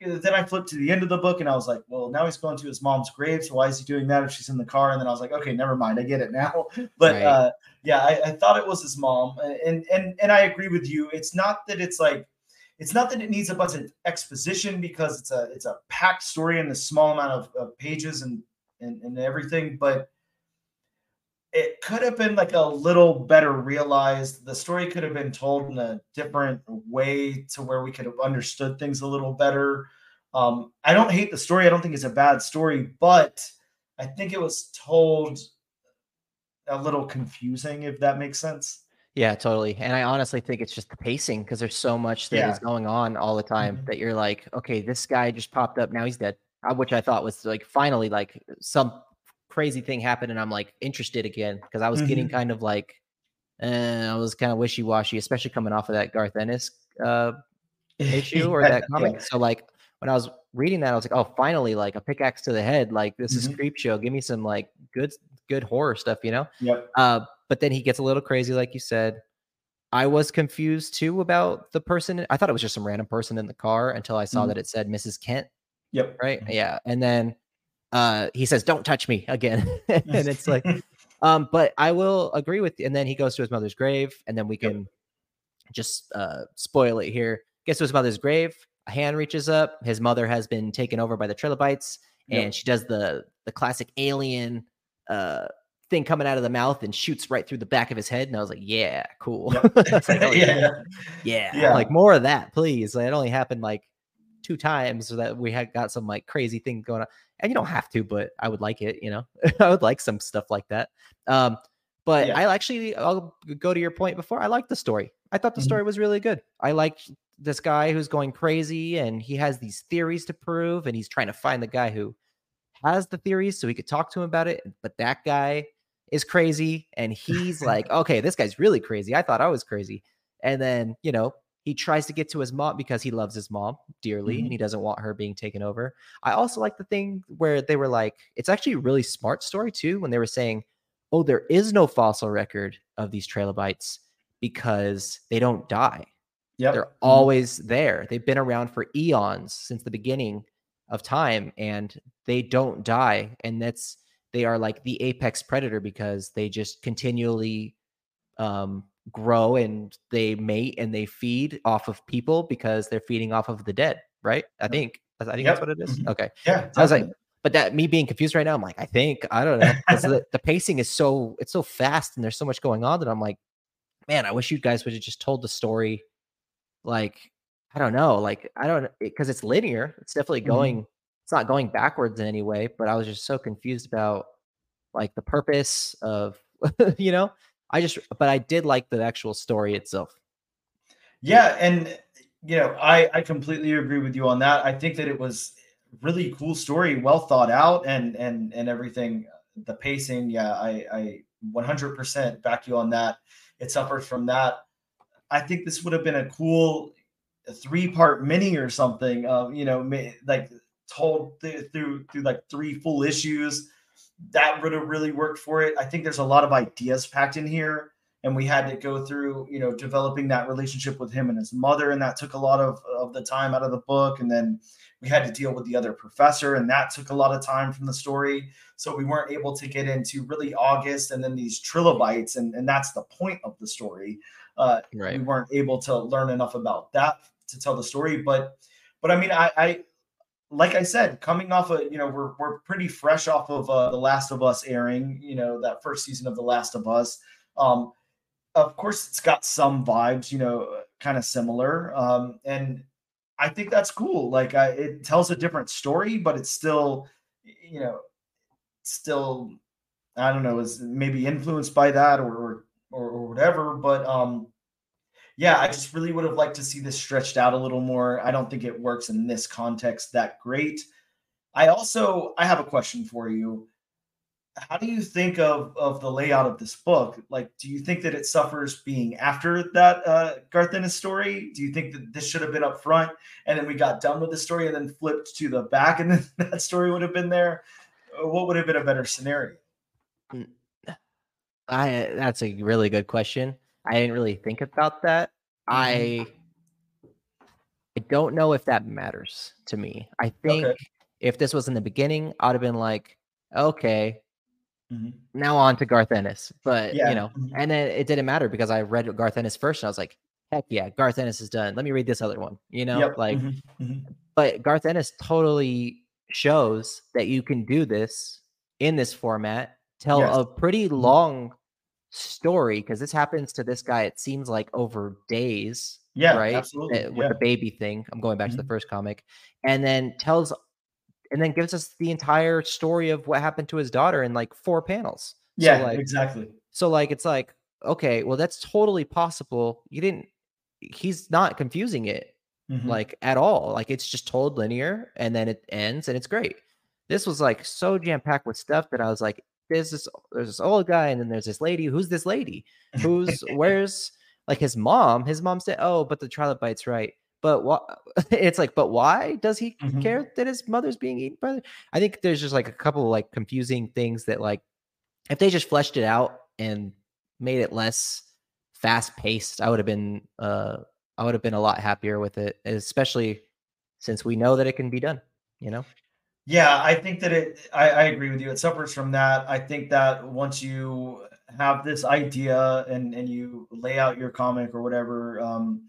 then I flipped to the end of the book and I was like, well, now he's going to his mom's grave. So why is he doing that if she's in the car? And then I was like, okay, never mind. I get it now. But right. uh, yeah, I, I, thought it was his mom. And, and, and I agree with you. It's not that it's like, it's not that it needs a bunch of exposition because it's a, it's a packed story in a small amount of, of pages and, and, and everything. But it could have been like a little better realized. The story could have been told in a different way to where we could have understood things a little better. Um, I don't hate the story. I don't think it's a bad story, but I think it was told a little confusing, if that makes sense. Yeah, totally. And I honestly think it's just the pacing because there's so much that yeah. is going on all the time mm-hmm. that you're like, okay, this guy just popped up, now he's dead. Uh, which I thought was like finally like some crazy thing happened and I'm like interested again because I was mm-hmm. getting kind of like uh, I was kind of wishy washy, especially coming off of that Garth Ennis uh, issue or that comic. Yeah. So like when I was reading that, I was like, oh, finally, like a pickaxe to the head. Like this mm-hmm. is Creepshow. Give me some like good good horror stuff, you know. Yep. Uh, but then he gets a little crazy, like you said. I was confused too about the person. I thought it was just some random person in the car until I saw mm-hmm. that it said Mrs. Kent. Yep. Right. Mm-hmm. Yeah. And then uh, he says, "Don't touch me again," and it's like, um, but I will agree with. You. And then he goes to his mother's grave, and then we can yep. just uh, spoil it here. Gets to his mother's grave. A hand reaches up. His mother has been taken over by the trilobites, and she does the the classic alien uh, thing coming out of the mouth and shoots right through the back of his head. And I was like, "Yeah, cool." Yep. like, oh, yeah. yeah, yeah, like more of that, please. Like, it only happened like two times so that we had got some like crazy thing going on and you don't have to, but I would like it. You know, I would like some stuff like that. Um, but yeah. I actually, I'll go to your point before. I like the story. I thought the mm-hmm. story was really good. I like this guy who's going crazy and he has these theories to prove, and he's trying to find the guy who has the theories so he could talk to him about it. But that guy is crazy, and he's like, okay, this guy's really crazy. I thought I was crazy. And then, you know, he tries to get to his mom because he loves his mom dearly mm-hmm. and he doesn't want her being taken over. I also like the thing where they were like, it's actually a really smart story too, when they were saying, oh, there is no fossil record of these trilobites because they don't die. Yeah, They're mm-hmm. always there. They've been around for eons since the beginning of time and they don't die. And that's, they are like the apex predator because they just continually um, grow and they mate and they feed off of people because they're feeding off of the dead, right? I think I think yep. that's what it is. Mm-hmm. Okay. Yeah. I was like, but that me being confused right now, I'm like, I think I don't know. the, the pacing is so it's so fast and there's so much going on that I'm like, man, I wish you guys would have just told the story like I don't know, like I don't because it's linear. It's definitely going. Mm-hmm. It's not going backwards in any way, but I was just so confused about like the purpose of you know I just, but I did like the actual story itself. Yeah, and you know, I I completely agree with you on that. I think that it was really cool story, well thought out, and and and everything. The pacing, yeah, I I 100% back you on that. It suffers from that. I think this would have been a cool three part mini or something. Uh, you know, like told th- through through like three full issues. That would have really worked for it. I think there's a lot of ideas packed in here and we had to go through you know developing that relationship with him and his mother and that took a lot of, of the time out of the book and then we had to deal with the other professor and that took a lot of time from the story so we weren't able to get into really august and then these trilobites and, and that's the point of the story uh, right. we weren't able to learn enough about that to tell the story but but i mean i, I like I said, coming off of you know we're we're pretty fresh off of uh, the Last of Us airing, you know that first season of the Last of Us. Um, of course it's got some vibes you know kind of similar um and i think that's cool like I, it tells a different story but it's still you know still i don't know is maybe influenced by that or or, or whatever but um yeah i just really would have liked to see this stretched out a little more i don't think it works in this context that great i also i have a question for you how do you think of of the layout of this book? Like, do you think that it suffers being after that uh, Garth Ennis story? Do you think that this should have been up front and then we got done with the story and then flipped to the back and then that story would have been there? What would have been a better scenario? Mm, I that's a really good question. I didn't really think about that. Mm-hmm. I I don't know if that matters to me. I think okay. if this was in the beginning, I'd have been like, okay, Mm-hmm. Now on to Garth Ennis, but yeah. you know, mm-hmm. and then it didn't matter because I read Garth Ennis first, and I was like, heck yeah, Garth Ennis is done. Let me read this other one. You know, yep. like, mm-hmm. mm-hmm. but Garth Ennis totally shows that you can do this in this format, tell yes. a pretty mm-hmm. long story because this happens to this guy. It seems like over days. Yeah, right. Absolutely. Eh, with yeah. the baby thing, I'm going back to the first comic, and then tells and then gives us the entire story of what happened to his daughter in like four panels. Yeah, so like, exactly. So like it's like okay, well that's totally possible. You didn't. He's not confusing it mm-hmm. like at all. Like it's just told linear, and then it ends, and it's great. This was like so jam packed with stuff that I was like, there's this there's this old guy, and then there's this lady. Who's this lady? Who's where's like his mom? His mom said, "Oh, but the trilobites, right?" but what it's like but why does he mm-hmm. care that his mother's being eaten by the i think there's just like a couple of like confusing things that like if they just fleshed it out and made it less fast paced i would have been uh i would have been a lot happier with it especially since we know that it can be done you know yeah i think that it i, I agree with you. It suffers from that. I think that once you have this idea and and you lay out your comic or whatever um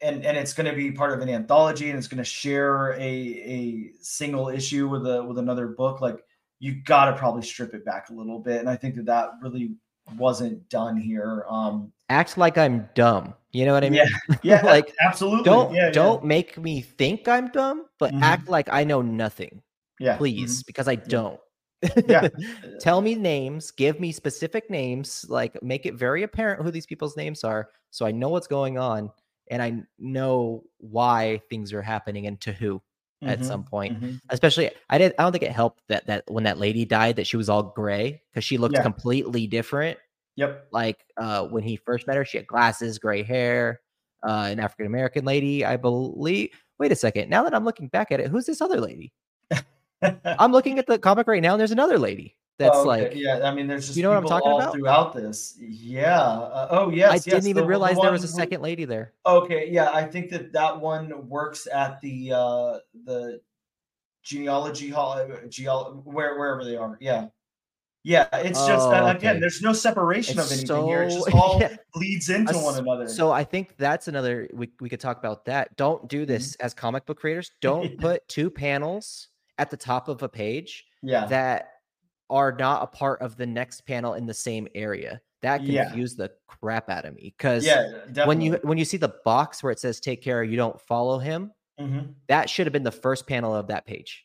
and and it's going to be part of an anthology and it's going to share a a single issue with a with another book like you got to probably strip it back a little bit. And i think that that really wasn't done here um act like i'm dumb. You know what i mean? Yeah, yeah like absolutely. don't yeah, don't yeah. make me think i'm dumb but mm-hmm. act like i know nothing yeah. please mm-hmm. because i don't. Yeah. Tell me names give me specific names like make it very apparent who these people's names are so i know what's going on and I know why things are happening and to who mm-hmm, at some point. Mm-hmm. Especially, I did. I don't think it helped that that when that lady died, that she was all gray because she looked yeah. completely different. Yep. Like uh, when he first met her, she had glasses, gray hair. Uh, an African American lady, I believe. Wait a second. Now that I'm looking back at it, who's this other lady? I'm looking at the comic right now, and there's another lady that's oh, okay. like yeah i mean there's just you know what i'm talking about? throughout this. Yeah uh, oh yes i yes, didn't even the, realize the there was a second lady there. Okay yeah i think that that one works at the uh the genealogy hall uh, geol where wherever they are yeah. Yeah it's oh, just that again there's no separation it's of anything so, here it just all yeah. bleeds into one another. so i think that's another we, we could talk about that. Don't do this mm-hmm. as comic book creators. Don't put two panels at the top of a page yeah. that are not a part of the next panel in the same area. That confused yeah. the crap out of me because yeah, when you when you see the box where it says "Take care," you don't follow him. Mm-hmm. That should have been the first panel of that page.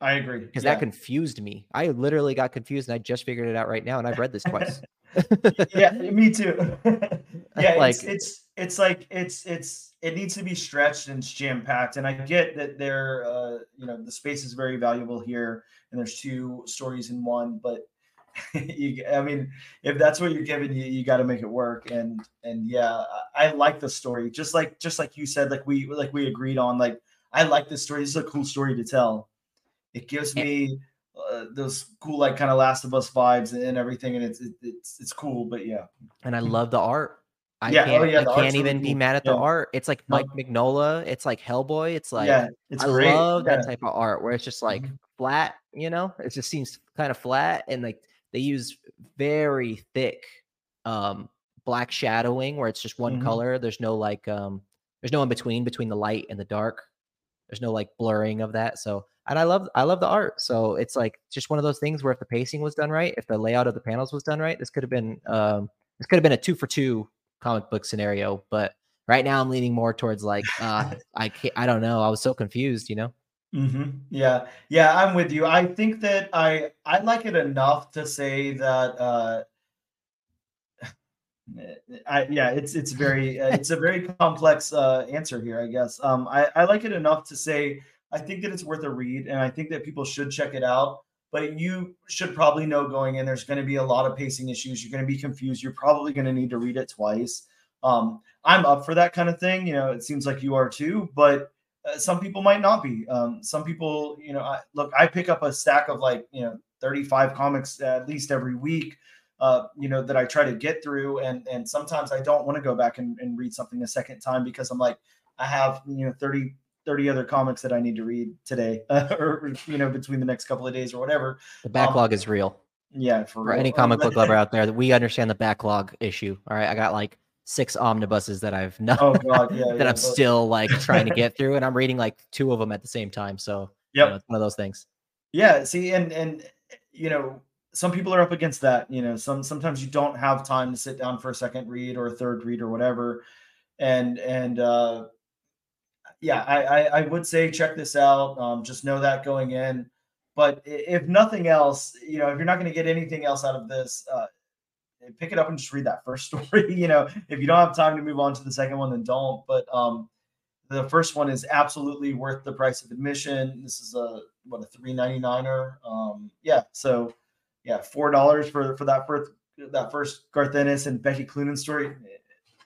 I agree because yeah. that confused me. I literally got confused, and I just figured it out right now, and I've read this twice. yeah, me too. yeah, like it's, it's it's like it's it's it needs to be stretched and jam packed, and I get that there, uh, you know, the space is very valuable here and there's two stories in one, but you, I mean, if that's what you're giving, you you got to make it work. And and yeah, I, I like the story. Just like just like you said, like we like we agreed on. Like I like this story. This is a cool story to tell. It gives me uh, those cool like kind of Last of Us vibes and everything, and it's it, it's it's cool. But yeah, and I love the art. I Yeah, oh, can't, yeah, I can't even really be cool. mad at the Yeah. art. It's like Mike Mignola. It's like Hellboy. It's like yeah, it's I great. love that type of art where it's just like Mhm. flat, you know, it just seems kind of flat and like they use very thick um black shadowing where it's just one Mhm. color. There's no like um there's no in between between the light and the dark. There's no like blurring of that. So and I love I love the art. So it's like just one of those things where if the pacing was done right, if the layout of the panels was done right, this could have been um this could have been a two for two comic book scenario. But right now I'm leaning more towards like uh I can't, I don't know. I was so confused, you know. hmm Yeah, yeah, I'm with you. I think that I I like it enough to say that uh I yeah, it's it's very uh, it's a very complex uh answer here, I guess. Um I I like it enough to say I think that it's worth a read and I think that people should check it out. But you should probably know going in there's going to be a lot of pacing issues. You're going to be confused. You're probably going to need to read it twice. Um I'm up for that kind of thing, you know, it seems like you are too, but uh, some people might not be. Um, some people, you know, I, look, I pick up a stack of like, you know, 35 comics at least every week, uh, you know, that I try to get through. And, and sometimes I don't want to go back and, and read something a second time because I'm like, I have, you know, 30, 30 other comics that I need to read today or, you know, between the next couple of days or whatever. The backlog is real. Yeah. For, For real. any comic book lover out there, that we understand the backlog issue. All right. I got like six omnibuses that I've not Oh God. Yeah. that yeah, I'm still like trying to get through, and I'm reading like two of them at the same time. So you know, it's one of those things. Yeah, see, and and you know, some people are up against that. You know, some sometimes you don't have time to sit down for a second read or a third read or whatever. And and uh yeah, I I, I would say check this out. Um, just know that going in. But if nothing else, you know, if you're not going to get anything else out of this, uh, pick it up and just read that first story. you know, if you don't have time to move on to the second one, then don't. But um, the first one is absolutely worth the price of admission. This is a what a three ninety niner. Um, yeah, so yeah, four dollars for for that first that first Garth Ennis and Becky Cloonan story.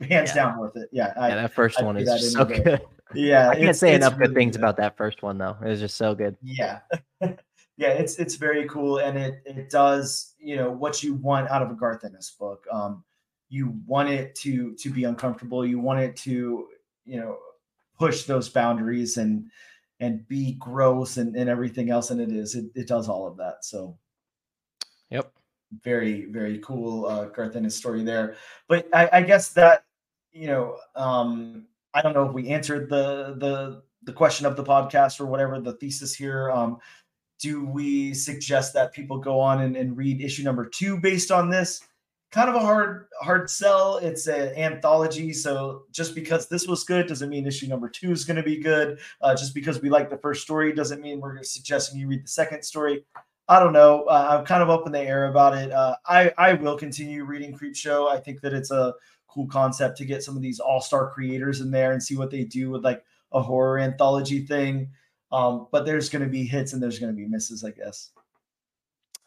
Hands Yeah. down worth it. Yeah, I, yeah, that first I'd one is that just any so good. Yeah. I can't say enough good really things good. about that first one though. It was just so good. Yeah. yeah, it's it's very cool and it it does, you know, what you want out of a Garth Ennis book. Um you want it to to be uncomfortable, you want it to, you know, push those boundaries and and be gross and, and everything else and it is. It it does all of that. So Yep. very very cool uh Garth Ennis story there. But I, I guess that you know um I don't know if we answered the the the question of the podcast or whatever the thesis here. Um do we suggest that people go on and, and read issue number two based on this? Kind of a hard hard sell. It's an anthology, so just because this was good doesn't mean issue number two is going to be good. Uh, just because we like the first story doesn't mean we're suggesting you read the second story. I don't know. Uh, I'm kind of up in the air about it. Uh, I I will continue reading Creepshow. I think that it's a cool concept to get some of these all star creators in there and see what they do with like a horror anthology thing. Um, but there's going to be hits and there's going to be misses, I guess.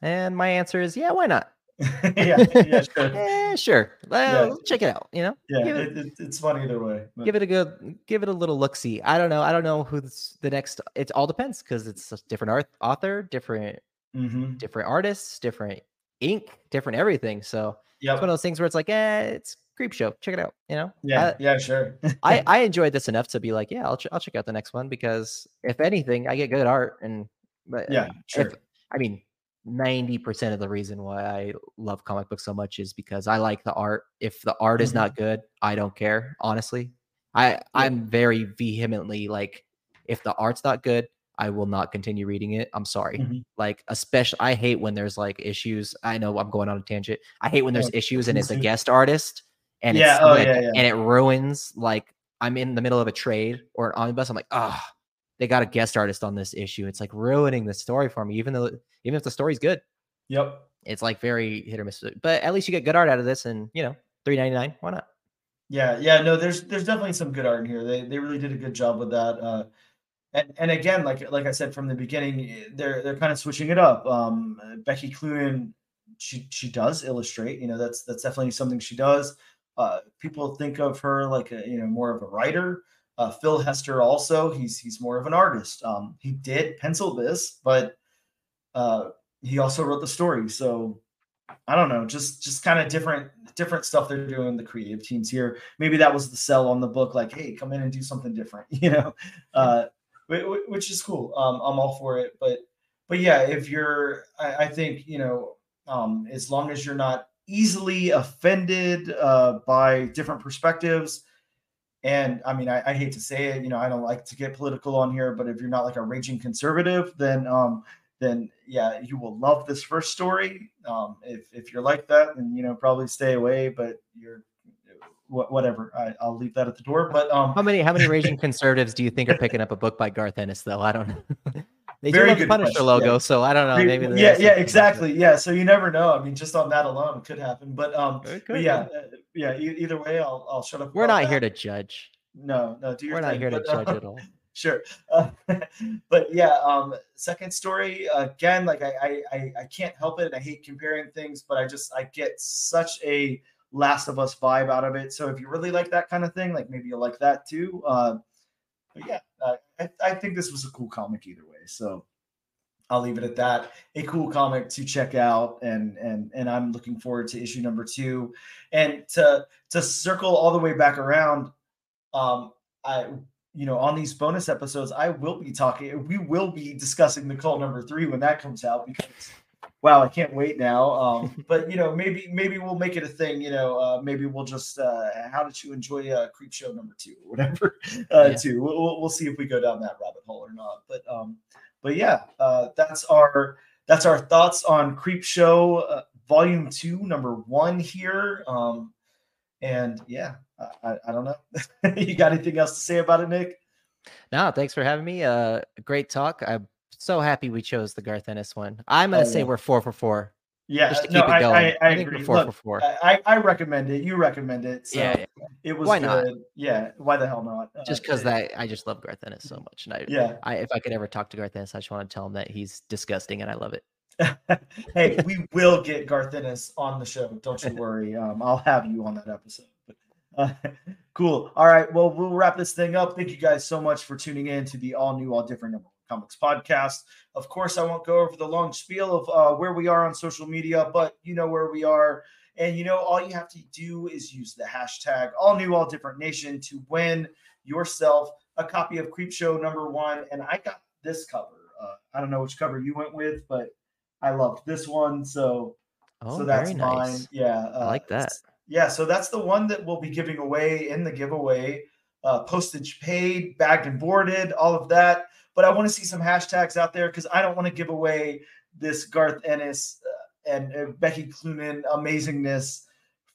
And my answer is yeah, why not? yeah, yeah, sure. Eh, sure. Well, Yeah. check it out. You know, Yeah, it, it, it, it's fun either way. but- give it a good, give it a little look. See, I don't know. I don't know who's the next. It all depends because it's a different art, author, different, Mhm. different artists, different ink, different everything. So it's one of those things where it's like, eh, it's Creepshow. Check it out. You know. Yeah, I- yeah, sure. I, I enjoyed this enough to be like, yeah, I'll ch- I'll check out the next one because if anything, I get good art and but yeah, sure. if I mean, ninety percent of the reason why I love comic books so much is because I like the art. If the art is Mhm. not good, I don't care. Honestly, I I'm very vehemently like, if the art's not good, I will not continue reading it. I'm sorry. Mhm. Like, especially, I hate when there's like issues. I know I'm going on a tangent. I hate when there's Oh, issues and it's a guest artist and Yeah, it's oh, like- yeah, yeah. and it ruins like I'm in the middle of a trade or an omnibus. I'm like, ah, they got a guest artist on this issue. It's like ruining the story for me, even though even if the story's good, Yep. it's like very hit or miss. But at least you get good art out of this, and you know, three ninety nine. Why not? Yeah, yeah, no, there's there's definitely some good art in here. They they really did a good job with that. Uh, and and again, like like I said from the beginning, they're they're kind of switching it up. Um, Becky Cloonan she she does illustrate. You know, that's that's definitely something she does. Uh, people think of her like a you know more of a writer. Uh, Phil Hester also he's he's more of an artist. Um, he did pencil this, but uh, he also wrote the story. So I don't know, just just kind of different different stuff they're doing. The creative teams here. Maybe that was the sell on the book. Like, hey, come in and do something different. You know, uh, which is cool. Um, I'm all for it. But but yeah, if you're, I, I think you know, um, as long as you're not easily offended uh, by different perspectives. And I mean, I, I, hate to say it, you know, I don't like to get political on here, but if you're not like a raging conservative, then um, then yeah, you will love this first story. Um, if if you're like that, then you know probably stay away. But you're whatever. I, will leave that at the door. But um, how many how many raging conservatives do you think are picking up a book by Garth Ennis? Though I don't know. they Very do have good Punisher question. logo, Yeah. so I don't know. Maybe yeah, yeah, exactly. Yeah, so you never know. I mean, just on that alone, it could happen. But um, that. It but could, yeah, uh, yeah. e- Either way, I'll I'll shut up. We're not here to judge. No, no. Do your We're not thing, here to but, uh, judge at all. sure uh, but yeah um second story again like I, I i i can't help it i hate comparing things but i just i get such a last of us vibe out of it. So if you really like that kind of thing like maybe you'll like that too. Uh but yeah uh, I, I think this was a cool comic either way. So i'll leave it at that. A cool comic to check out and and and i'm looking forward to issue number two. And to to circle all the way back around um i you know, on these bonus episodes, I will be talking, we will be discussing the call number three when that comes out because wow, I can't wait now. Um, but you know, maybe maybe we'll make it a thing, you know, uh, maybe we'll just uh how did you enjoy uh Creepshow number two or whatever uh Yeah. two. We'll, we'll see if we go down that rabbit hole or not. But um but yeah, uh that's our that's our thoughts on Creepshow uh, volume two, number one here. Um and yeah, I, I, I don't know. you got anything else to say about it, Nick? No, thanks for having me. Uh, great talk. I'm so happy we chose the Garth Ennis one. I'm gonna Oh, say yeah. we're four for four. Yeah, Just to keep no, it I, going. I, I, think agree. we're four Look, for four. I, I recommend it. You recommend it. So yeah, it was Why not? Yeah, why the hell not? Uh, just because that I just love Garth Ennis so much, and I, Yeah. I if I could ever talk to Garth Ennis, I just want to tell him that he's disgusting and I love it. hey, we will get Garth Ennis on the show. Don't you worry. Um, I'll have you on that episode. Uh, cool. All right. Well, we'll wrap this thing up. Thank you guys so much for tuning in to the all new, all different Number comics podcast. Of course, I won't go over the long spiel of uh, where we are on social media, but you know where we are. And you know, all you have to do is use the hashtag all new, all different nation to win yourself a copy of Creepshow number one. And I got this cover. Uh, I don't know which cover you went with, but I loved this one. So, Oh, so that's very mine. nice. Yeah. I like that. Yeah. So that's the one that we'll be giving away in the giveaway. Uh, postage paid, bagged and boarded, all of that. But I want to see some hashtags out there because I don't want to give away this Garth Ennis uh, and Becky Cloonan amazingness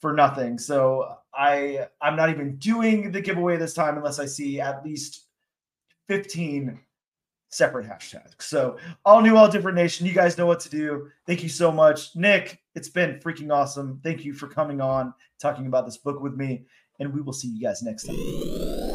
for nothing. So I I'm not even doing the giveaway this time unless I see at least 15 separate hashtags. So all new, all different nation. You guys know what to do. Thank you so much. Nick, it's been freaking awesome. Thank you for coming on, talking about this book with me. And we will see you guys next time.